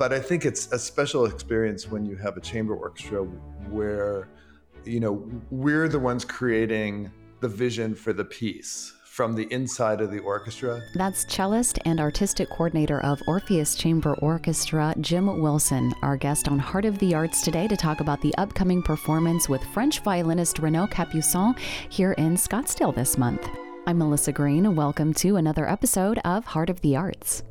but I think it's a special experience when you have a chamber orchestra where, you know, we're the ones creating the vision for the piece from the inside of the orchestra. That's cellist and artistic coordinator of Orpheus Chamber Orchestra, Jim Wilson, our guest on Heart of the Arts today to talk about the upcoming performance with French violinist Renaud Capuçon here in Scottsdale this month. I'm Melissa Green. Welcome to another episode of Heart of the Arts.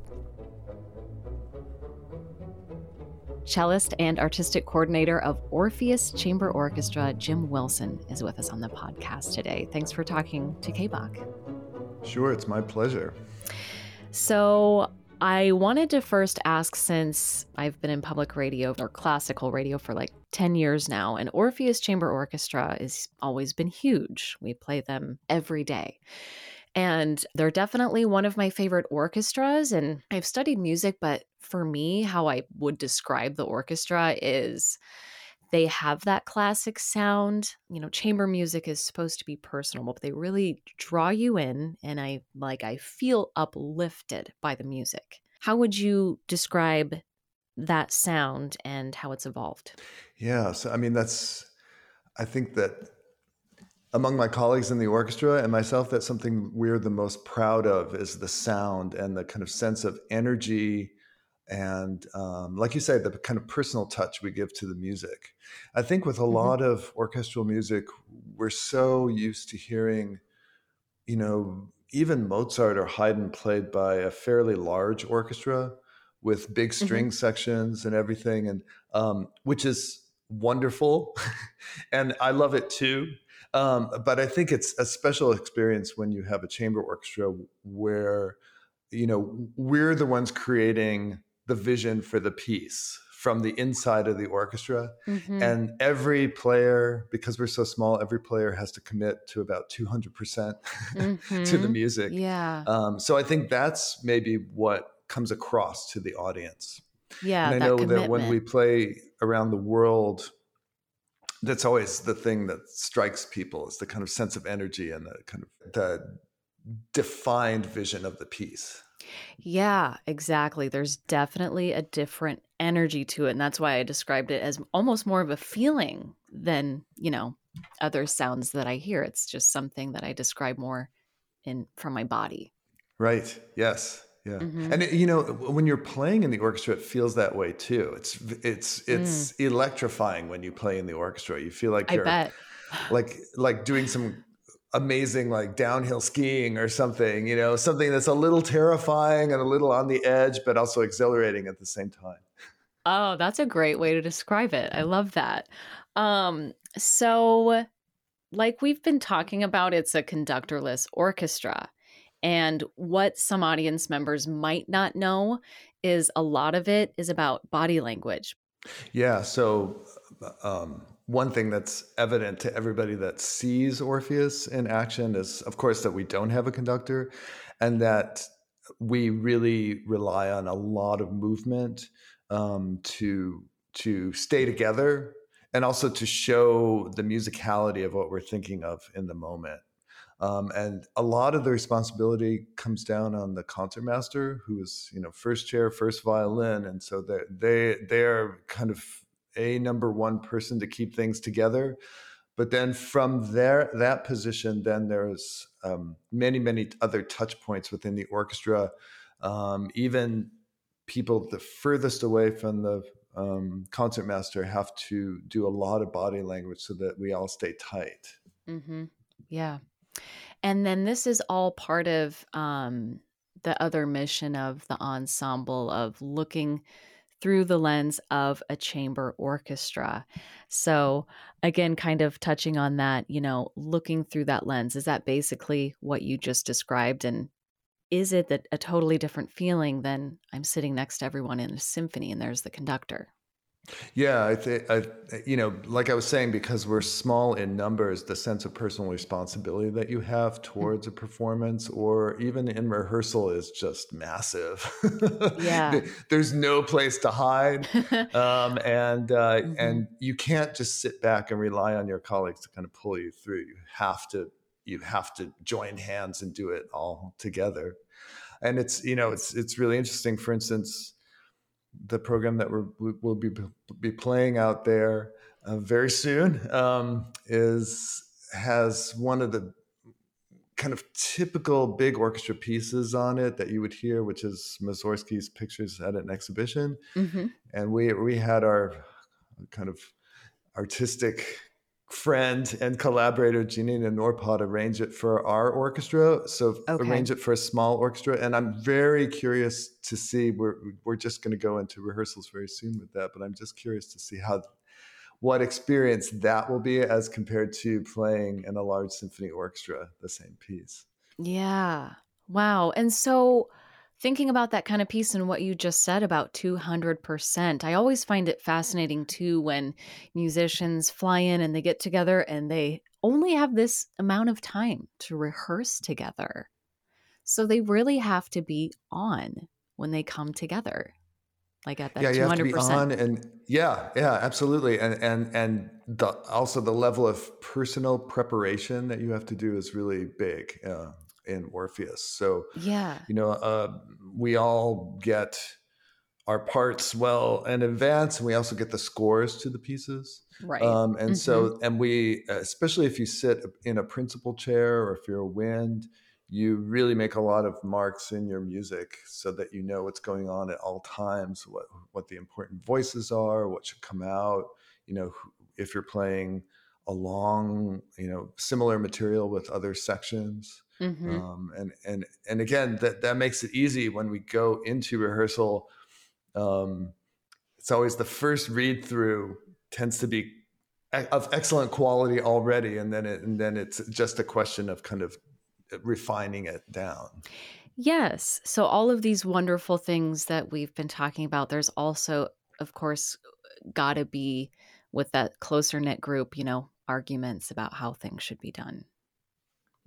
Cellist and artistic coordinator of Orpheus Chamber Orchestra, Jim Wilson, is with us on the podcast today. Thanks for talking to KBAQ. Sure, it's my pleasure. So, I wanted to first ask since I've been in public radio or classical radio for like 10 years now, and Orpheus Chamber Orchestra has always been huge. We play them every day. And they're definitely one of my favorite orchestras. And I've studied music, but for me, how I would describe the orchestra is they have that classic sound. You know, chamber music is supposed to be personal, but they really draw you in. And I like, I feel uplifted by the music. How would you describe that sound and how it's evolved? Yeah. So, I mean, that's, I think that among my colleagues in the orchestra and myself, that's something we're the most proud of is the sound and the kind of sense of energy and um, like you say the kind of personal touch we give to the music i think with a mm-hmm. lot of orchestral music we're so used to hearing you know even mozart or haydn played by a fairly large orchestra with big mm-hmm. string mm-hmm. sections and everything and um, which is wonderful and i love it too um, but I think it's a special experience when you have a chamber orchestra where, you know, we're the ones creating the vision for the piece from the inside of the orchestra. Mm-hmm. And every player, because we're so small, every player has to commit to about 200% mm-hmm. to the mm-hmm. music. Yeah. Um, so I think that's maybe what comes across to the audience. Yeah. And I know that when we play around the world, that's always the thing that strikes people is the kind of sense of energy and the kind of the defined vision of the piece. Yeah, exactly. There's definitely a different energy to it. And that's why I described it as almost more of a feeling than, you know, other sounds that I hear. It's just something that I describe more in from my body. Right. Yes. Yeah. Mm-hmm. And it, you know, when you're playing in the orchestra, it feels that way too. It's it's it's mm. electrifying when you play in the orchestra. You feel like you're like like doing some amazing like downhill skiing or something, you know, something that's a little terrifying and a little on the edge, but also exhilarating at the same time. Oh, that's a great way to describe it. I love that. Um, so like we've been talking about, it's a conductorless orchestra. And what some audience members might not know is a lot of it is about body language. Yeah. So, um, one thing that's evident to everybody that sees Orpheus in action is, of course, that we don't have a conductor and that we really rely on a lot of movement um, to to stay together and also to show the musicality of what we're thinking of in the moment. Um, and a lot of the responsibility comes down on the concertmaster, who is you know first chair, first violin, and so they they they're kind of a number one person to keep things together. But then from there that position, then there's um, many many other touch points within the orchestra. Um, even people the furthest away from the um, concertmaster have to do a lot of body language so that we all stay tight. Mm-hmm. Yeah. And then this is all part of um, the other mission of the ensemble of looking through the lens of a chamber orchestra. So, again, kind of touching on that, you know, looking through that lens, is that basically what you just described? And is it that a totally different feeling than I'm sitting next to everyone in a symphony and there's the conductor? Yeah, I think I, you know, like I was saying, because we're small in numbers, the sense of personal responsibility that you have towards a performance, or even in rehearsal, is just massive. Yeah, there's no place to hide, um, and uh, mm-hmm. and you can't just sit back and rely on your colleagues to kind of pull you through. You have to you have to join hands and do it all together. And it's you know it's it's really interesting. For instance the program that we're, we will be be playing out there uh, very soon, um, is has one of the kind of typical big orchestra pieces on it that you would hear, which is Mussorgsky's Pictures at an Exhibition, mm-hmm. and we we had our kind of artistic friend and collaborator Jannina Norpoth arrange it for our orchestra. So okay. arrange it for a small orchestra, and I'm very curious to see. We're we're just going to go into rehearsals very soon with that, but I'm just curious to see how what experience that will be as compared to playing in a large symphony orchestra the same piece. Yeah. Wow. And so thinking about that kind of piece and what you just said about 200%, I always find it fascinating too when musicians fly in and they get together and they only have this amount of time to rehearse together. So they really have to be on when they come together. Like at that yeah, 200%. you have to be on and yeah, yeah, absolutely. And and and the also the level of personal preparation that you have to do is really big. Uh, in Orpheus. So yeah, you know, uh, we all get our parts well in advance, and we also get the scores to the pieces. Right. Um, and mm-hmm. so, and we, especially if you sit in a principal chair or if you're a wind, you really make a lot of marks in your music so that you know what's going on at all times, what what the important voices are, what should come out. You know, if you're playing along, you know, similar material with other sections. Mm-hmm. Um, and and and again, that that makes it easy when we go into rehearsal. Um, it's always the first read through tends to be of excellent quality already, and then it and then it's just a question of kind of refining it down. Yes. So all of these wonderful things that we've been talking about, there's also, of course, got to be with that closer knit group, you know, arguments about how things should be done.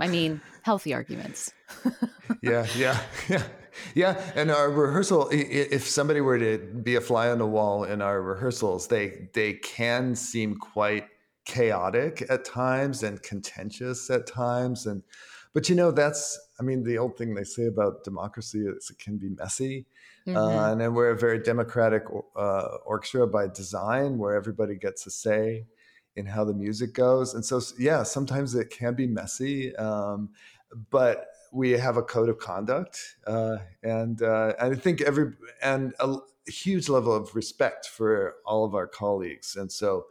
I mean, healthy arguments. yeah, yeah, yeah, yeah. And our rehearsal, if somebody were to be a fly on the wall in our rehearsals, they they can seem quite chaotic at times and contentious at times. And but you know, that's I mean, the old thing they say about democracy is it can be messy. Mm-hmm. Uh, and then we're a very democratic uh, orchestra by design, where everybody gets a say in how the music goes. And so, yeah, sometimes it can be messy, um, but we have a code of conduct, uh, and uh, I think every and a huge level of respect for all of our colleagues. And so,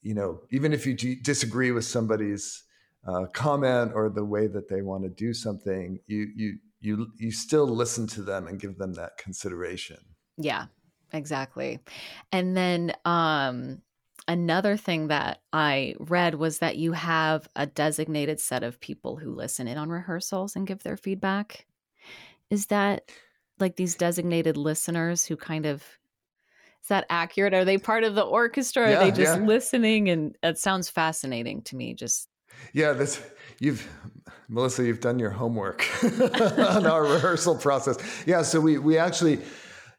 you know, even if you disagree with somebody's uh, comment or the way that they want to do something, you you you you still listen to them and give them that consideration. Yeah, exactly. And then um another thing that I read was that you have a designated set of people who listen in on rehearsals and give their feedback. Is that like these designated listeners who kind of is that accurate? Are they part of the orchestra? Yeah, Are they just yeah. listening? And it sounds fascinating to me. Just yeah, this you've Melissa, you've done your homework on our rehearsal process. Yeah, so we we actually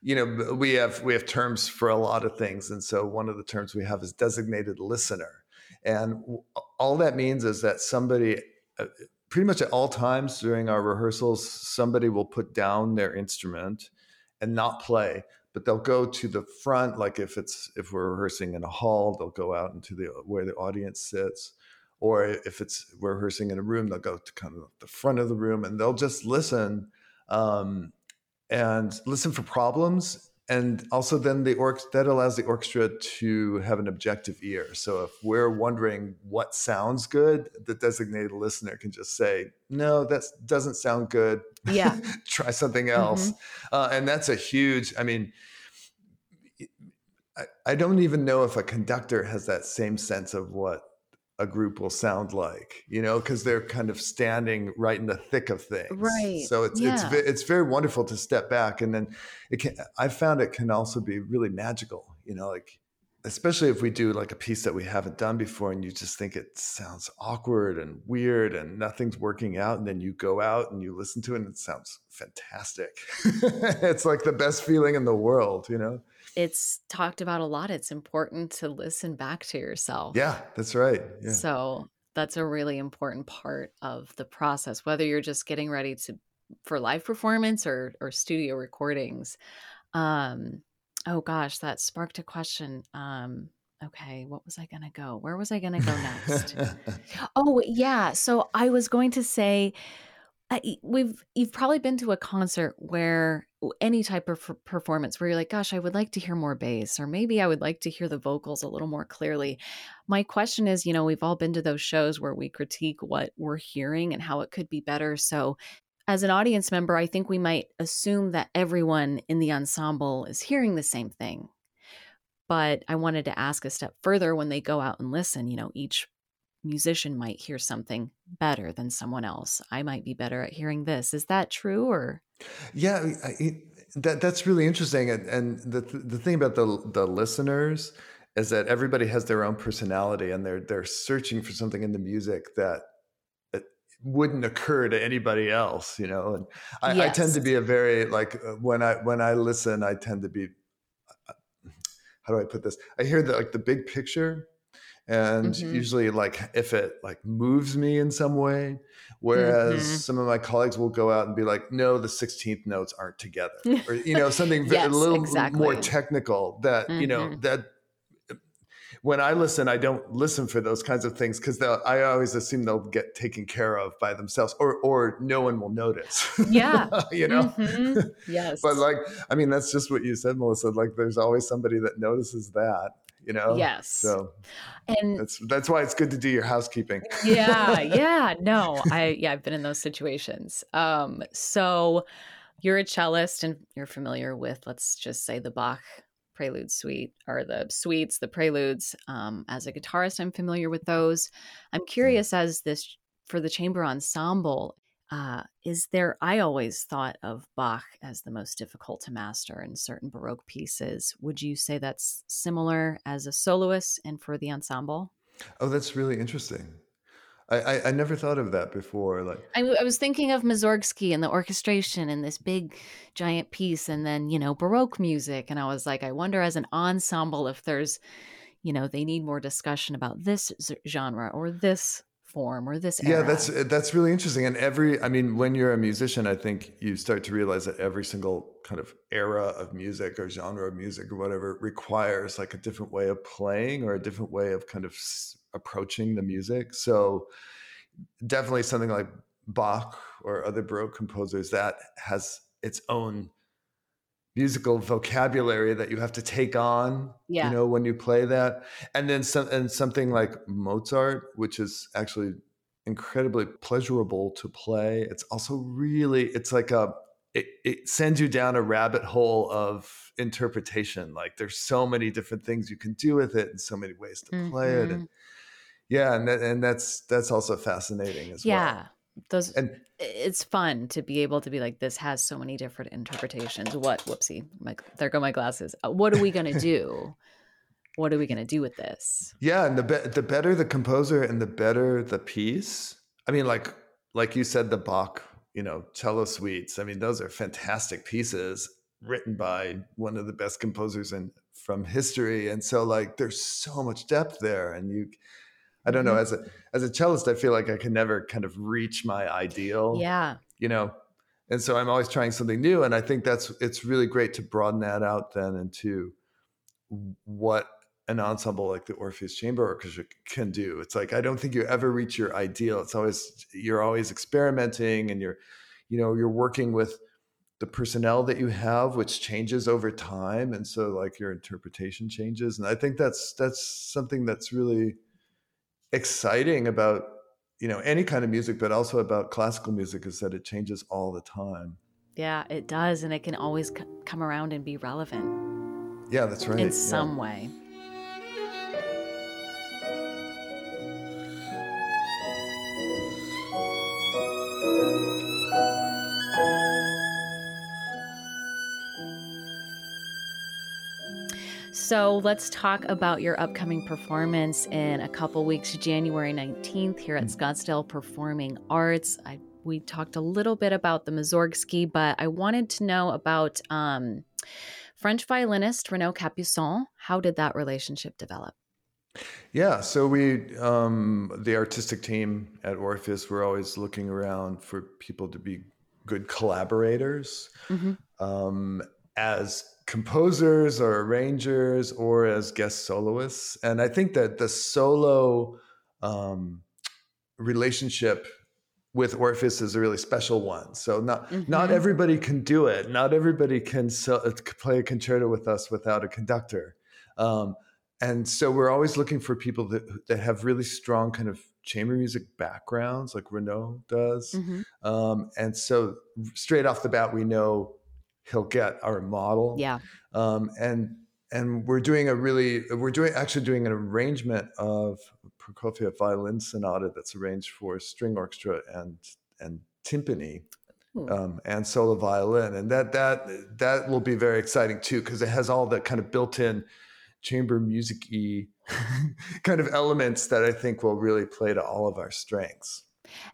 you know we have we have terms for a lot of things and so one of the terms we have is designated listener. And all that means is that somebody uh, pretty much at all times during our rehearsals somebody will put down their instrument and not play but they'll go to the front like if it's if we're rehearsing in a hall they'll go out into the where the audience sits or if it's we're rehearsing in a room they'll go to kind of the front of the room and they'll just listen um, and listen for problems. And also then the orc that allows the orchestra to have an objective ear. So if we're wondering what sounds good the designated listener can just say no that doesn't sound good. Yeah. Try something else. Mm-hmm. uh, and that's a huge i mean I, I don't even know if a conductor has that same sense of what a group will sound like, you know, because they're kind of standing right in the thick of things. Right. So it's yeah. it's it's very wonderful to step back, and then it can. I found it can also be really magical, you know, like especially if we do like a piece that we haven't done before, and you just think it sounds awkward and weird, and nothing's working out, and then you go out and you listen to it, and it sounds fantastic. it's like the best feeling in the world, you know it's talked about a lot. It's important to listen back to yourself. Yeah, that's right. Yeah. So that's a really important part of the process, whether you're just getting ready to for live performance or or studio recordings. Um, oh gosh, that sparked a question. Um, okay, what was I going to go? Where was I going to go next? oh, yeah. So I was going to say, we've you've probably been to a concert where any type of performance where you're like gosh i would like to hear more bass or maybe i would like to hear the vocals a little more clearly my question is you know we've all been to those shows where we critique what we're hearing and how it could be better so as an audience member i think we might assume that everyone in the ensemble is hearing the same thing but i wanted to ask a step further when they go out and listen you know each musician might hear something better than someone else. I might be better at hearing this. Is that true or? Yeah, it, that that's really interesting. And, and the the thing about the the listeners is that everybody has their own personality, and they're they're searching for something in the music that wouldn't occur to anybody else you know and I, yes. I, tend to be a very like uh, when i when i listen i tend to be uh, how do i put this i hear the like the big picture and mm-hmm. usually like if it like moves me in some way whereas mm-hmm. some of my colleagues will go out and be like no the 16th notes aren't together or you know something yes, a little exactly. more technical that mm-hmm. you know mm-hmm. that when I listen, I don't listen for those kinds of things because I always assume they'll get taken care of by themselves, or or no one will notice. Yeah, you know. Mm-hmm. Yes. but like, I mean, that's just what you said, Melissa. Like, there's always somebody that notices that, you know yes so and that's that's why it's good to do your housekeeping yeah yeah no i yeah i've been in those situations um so you're a cellist and you're familiar with let's just say the bach prelude suite or the suites the preludes um, as a guitarist i'm familiar with those i'm mm. curious as this for the chamber ensemble uh, is there, I always thought of Bach as the most difficult to master in certain Baroque pieces. Would you say that's similar as a soloist and for the ensemble? Oh, that's really interesting. I, I, I never thought of that before. Like I, I was thinking of Mussorgsky and the orchestration and this big giant piece, and then you know Baroque music, and I was like, I wonder as an ensemble if there's, you know, they need more discussion about this genre or this form or this era. yeah that's eh, that's really interesting and every i mean when you're a musician i think you start to realize that every single kind of era of music or genre of music or whatever requires like a different way of playing or a different way of kind of approaching the music so definitely something like bach or other baroque composers that has its own musical vocabulary that you have to take on yeah. you know when you play that and then some and something like mozart which is actually incredibly pleasurable to play it's also really it's like a it, it sends you down a rabbit hole of interpretation like there's so many different things you can do with it and so many ways to play mm-hmm. it and mm-hmm. Yeah and that, and that's that's also fascinating as well. yeah. those and it's fun to be able to be like this has so many different interpretations what whoopsie my, there go my glasses uh, what are we going to do what are we going to do with this yeah and the be- the better the composer and the better the piece i mean like like you said the bach you know cello suites i mean those are fantastic pieces written by one of the best composers in from history and so like there's so much depth there and you I don't know. Mm-hmm. As a as a cellist, I feel like I can never kind of reach my ideal. Yeah. You know, and so I'm always trying something new, and I think that's it's really great to broaden that out then into what an ensemble like the Orpheus Chamber Orchestra can do. It's like I don't think you ever reach your ideal. It's always you're always experimenting, and you're, you know, you're working with the personnel that you have which changes over time and so like your interpretation changes and i think that's that's something that's really exciting about you know any kind of music but also about classical music is that it changes all the time yeah it does and it can always c- come around and be relevant yeah that's right in some yeah. way So let's talk about your upcoming performance in a couple weeks, January 19th, here at mm. Scottsdale Performing Arts. I, we talked a little bit about the Mussorgsky, but I wanted to know about um, French violinist Renaud Capuçon. How did that relationship develop? Yeah, so we, um, the artistic team at Orpheus, we're always looking around for people to be good collaborators. Mm-hmm. Um, as composers or arrangers or as guest soloists. And I think that the solo um, relationship with Orpheus is a really special one. So not mm-hmm. not everybody can do it. Not everybody can so, uh, play a concerto with us without a conductor. Um, and so we're always looking for people that that have really strong kind of chamber music backgrounds, like Renaud does. Mm-hmm. Um, and so straight off the bat, we know he'll get our model. Yeah. Um, and and we're doing a really we're doing actually doing an arrangement of Prokofiev violin sonata that's arranged for string orchestra and and timpani hmm. um, and solo violin, and that that that will be very exciting too because it has all the kind of built-in chamber music-y kind of elements that I think will really play to all of our strengths.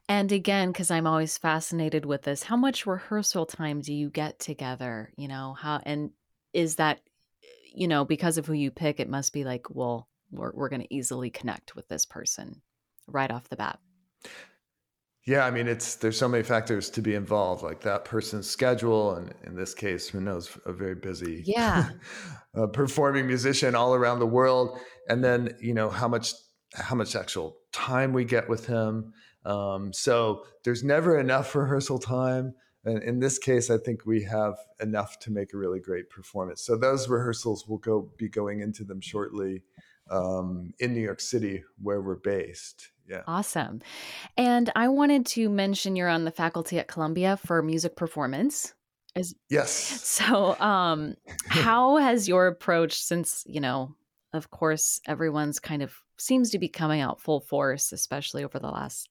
And again, because I'm always fascinated with this, how much rehearsal time do you get together? You know, how and is that, you know, because of who you pick, it must be like, well, we're, we're going to easily connect with this person right off the bat. Yeah, I mean, it's there's so many factors to be involved, like that person's schedule, and in this case, Renaud's a very busy, yeah, uh, performing musician all around the world, and then you know how much how much actual time we get with him. Um, so there's never enough rehearsal time. And in this case, I think we have enough to make a really great performance. So those rehearsals will go be going into them shortly um, in New York City, where we're based. Yeah. Awesome. And I wanted to mention you're on the faculty at Columbia for music performance. Is, yes. So, um, how has your approach, since, you know, of course, everyone's kind of seems to be coming out full force, especially over the last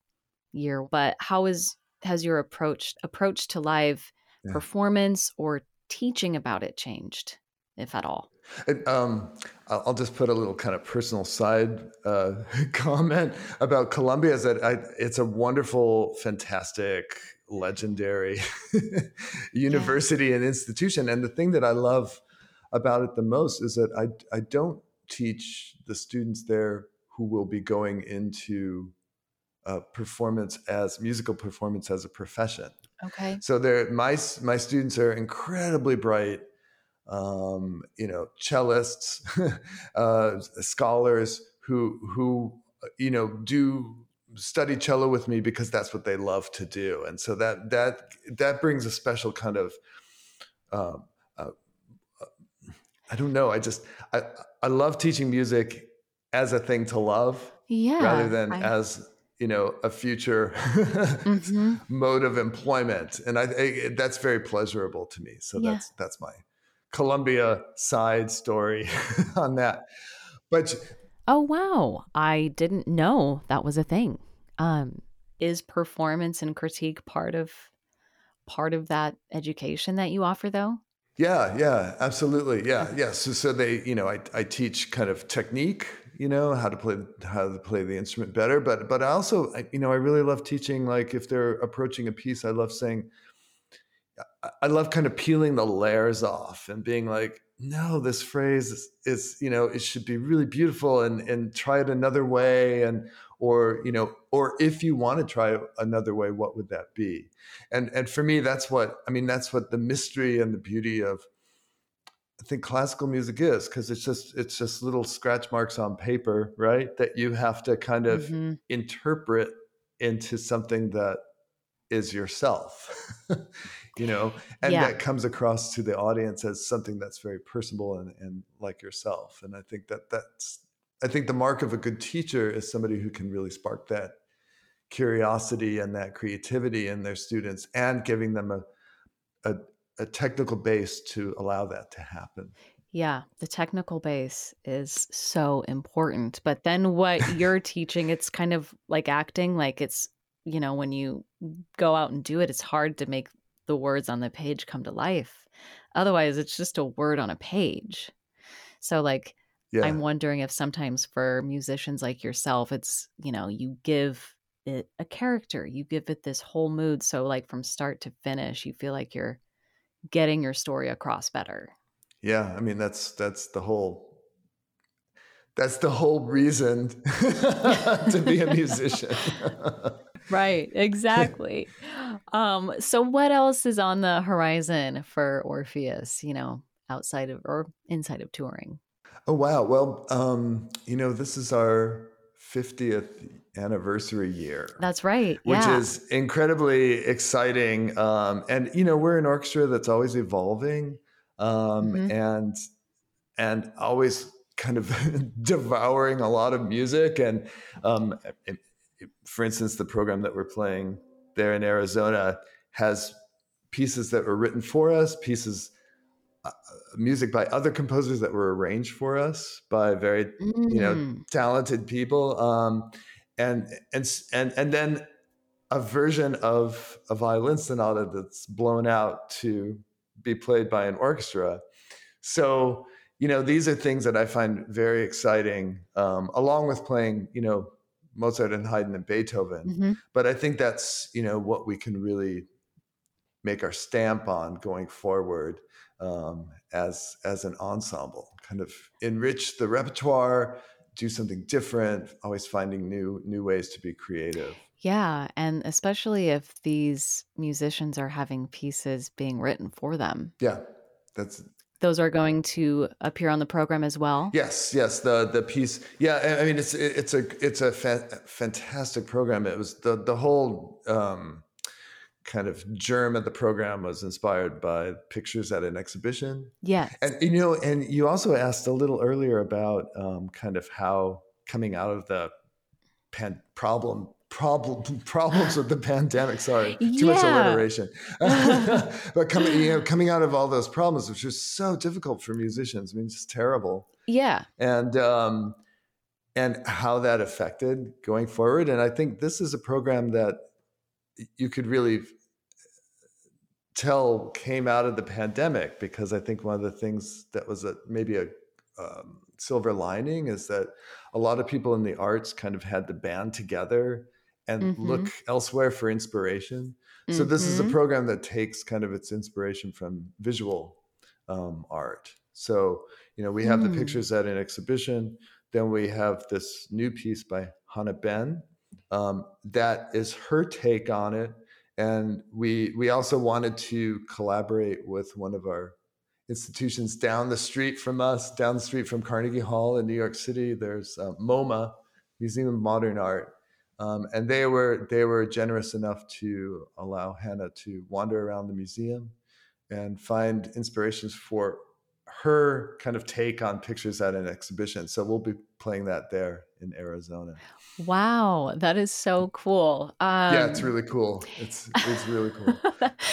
year, but how is has your approach approach to live yeah. performance or teaching about it changed, if at all? It, um, I'll just put a little kind of personal side uh, comment about Columbia. Is that I, it's a wonderful, fantastic, legendary university yeah. and institution, and the thing that I love about it the most is that I I don't teach the students there who will be going into uh, performance as musical performance as a profession. Okay. So they're my my students are incredibly bright um, you know, cellists, uh, scholars who who you know do study cello with me because that's what they love to do, and so that that that brings a special kind of um, uh, I don't know. I just I I love teaching music as a thing to love, yeah, rather than I... as you know a future mm-hmm. mode of employment, and I, I, that's very pleasurable to me. So yeah. that's that's my Columbia side story on that. But oh wow, I didn't know that was a thing. Um, is performance and critique part of part of that education that you offer though? Yeah, yeah, absolutely. Yeah, yeah. So, so they, you know, I, I teach kind of technique, you know, how to play how to play the instrument better. But but I also, you know, I really love teaching. Like if they're approaching a piece, I love saying, I love kind of peeling the layers off and being like, no, this phrase is, is, you know, it should be really beautiful and and try it another way and or you know or if you want to try another way what would that be and and for me that's what i mean that's what the mystery and the beauty of i think classical music is because it's just it's just little scratch marks on paper right that you have to kind of mm-hmm. interpret into something that is yourself you know and yeah. that comes across to the audience as something that's very personable and, and like yourself and i think that that's i think the mark of a good teacher is somebody who can really spark that curiosity and that creativity in their students and giving them a, a, a technical base to allow that to happen yeah, the technical base is so important. But then what you're teaching, it's kind of like acting, like it's, you know, when you go out and do it, it's hard to make the words on the page come to life. Otherwise, it's just a word on a page. So, like, yeah. I'm wondering if sometimes for musicians like yourself, it's, you know, you give it a character, you give it this whole mood. So, like, from start to finish, you feel like you're getting your story across better. Yeah. I mean, that's, that's the whole that's the whole reason to be a musician. right, exactly. um, so what else is on the horizon for Orpheus? You know, outside of or inside of touring? Oh wow! Well, um, you know, this is our 50th anniversary year. That's right. Which yeah. is incredibly exciting. Um, and you know, we're an orchestra that's always evolving um, mm-hmm. and and always kind of devouring a lot of music. And um, it, it, for instance, the program that we're playing there in Arizona has pieces that were written for us, pieces uh, music by other composers that were arranged for us by very mm. you know mm. talented people um, and and and and then a version of a violin sonata that's blown out to be played by an orchestra so you know these are things that i find very exciting um, along with playing you know mozart and haydn and beethoven mm-hmm. but i think that's you know what we can really make our stamp on going forward um, as as an ensemble kind of enrich the repertoire do something different always finding new new ways to be creative. Yeah and especially if these musicians are having pieces being written for them. Yeah that's those are going to appear on the program as well? Yes yes the the piece yeah i mean it's it's a it's a fa- fantastic program. It was the the whole um kind of germ of the program was inspired by pictures at an exhibition. Yes. And you know, and you also asked a little earlier about um, kind of how coming out of the pan- problem problem problems with the pandemic. Sorry, too yeah. much alliteration. but coming, you know, coming out of all those problems, which was so difficult for musicians. I mean, it's terrible. Yeah. And um, and how that affected going forward. And I think this is a program that you could really tell came out of the pandemic because I think one of the things that was a, maybe a um, silver lining is that a lot of people in the arts kind of had to band together and mm-hmm. look elsewhere for inspiration. Mm-hmm. So this is a mm-hmm. program that takes kind of its inspiration from visual um, art. So you know we have mm. the pictures at an exhibition. Then we have this new piece by Hannah Ben um, that is her take on it and we we also wanted to collaborate with one of our institutions down the street from us, down the street from Carnegie Hall in New York City. There's uh, MoMA, Museum of Modern Art, um, and they were they were generous enough to allow Hannah to wander around the museum and find inspirations for her kind of take on pictures at an exhibition. So we'll be playing that there in Arizona. Wow, that is so cool. Um, yeah, it's um, really cool. It's it's really cool.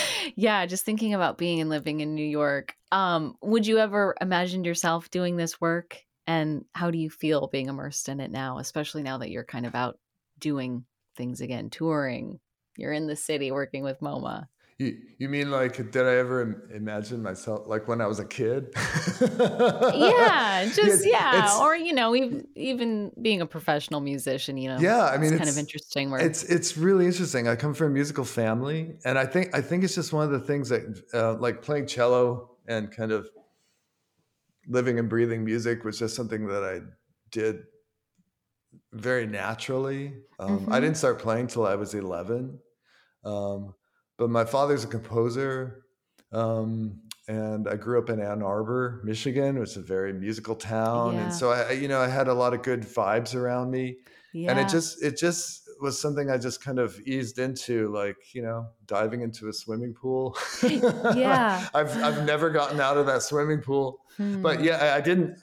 yeah, just thinking about being and living in New York. Um, would you ever imagine yourself doing this work? And how do you feel being immersed in it now, especially now that you're kind of out doing things again, touring? You're in the city working with MoMA. You, you mean like did I ever imagine myself like when I was a kid? yeah, just yeah, or you know, even even being a professional musician, you know. Yeah, I mean, it's, kind of interesting. Where it's it's really interesting. I come from a musical family, and I think I think it's just one of the things that uh, like playing cello and kind of living and breathing music was just something that I did very naturally. Um, mm-hmm. I didn't start playing till I was eleven. Um, but my father's a composer. Um, and I grew up in Ann Arbor, Michigan, which is a very musical town. Yeah. And so I, you know, I had a lot of good vibes around me. Yeah. And it just, it just was something I just kind of eased into, like, you know, diving into a swimming pool. yeah. I've, I've never gotten out of that swimming pool, hmm. but yeah, I, I, didn't,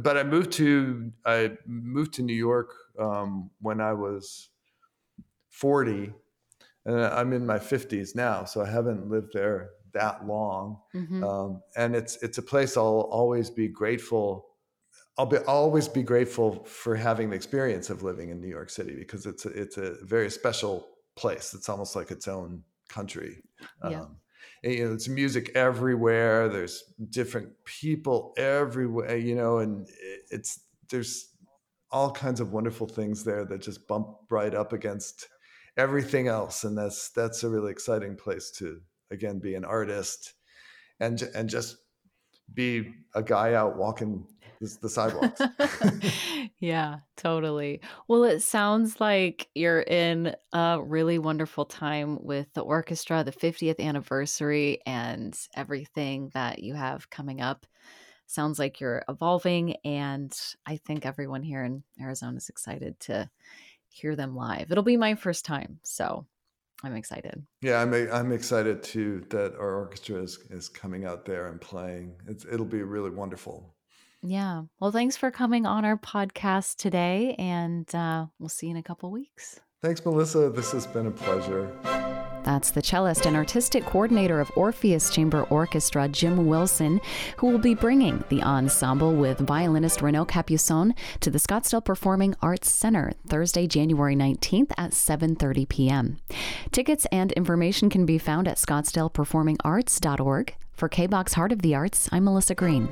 but I moved to, I moved to New York um, when I was 40 and I'm in my 50s now, so I haven't lived there that long. Mm-hmm. Um, and it's it's a place I'll always be grateful. I'll be always be grateful for having the experience of living in New York City because it's a, it's a very special place. It's almost like its own country. Yeah. Um, and, you know, it's music everywhere. There's different people everywhere. You know, and it's there's all kinds of wonderful things there that just bump right up against everything else and that's that's a really exciting place to again be an artist and and just be a guy out walking the sidewalks. yeah, totally. Well, it sounds like you're in a really wonderful time with the orchestra, the 50th anniversary, and everything that you have coming up. Sounds like you're evolving, and I think everyone here in Arizona is excited to hear them live. It'll be my first time, so I'm excited. Yeah, I'm I'm excited too that our orchestra is is coming out there and playing. It's, it'll be really wonderful. Yeah. Well, thanks for coming on our podcast today, and uh, we'll see you in a couple weeks. Thanks, Melissa. This has been a pleasure. That's the cellist and artistic coordinator of Orpheus Chamber Orchestra, Jim Wilson, who will be bringing the ensemble with violinist Renaud Capuçon to the Scottsdale Performing Arts Center Thursday, January 19th at 7:30 p.m. Tickets and information can be found at scottsdaleperformingarts.org. For KBAQ Heart of the Arts, I'm Melissa Green.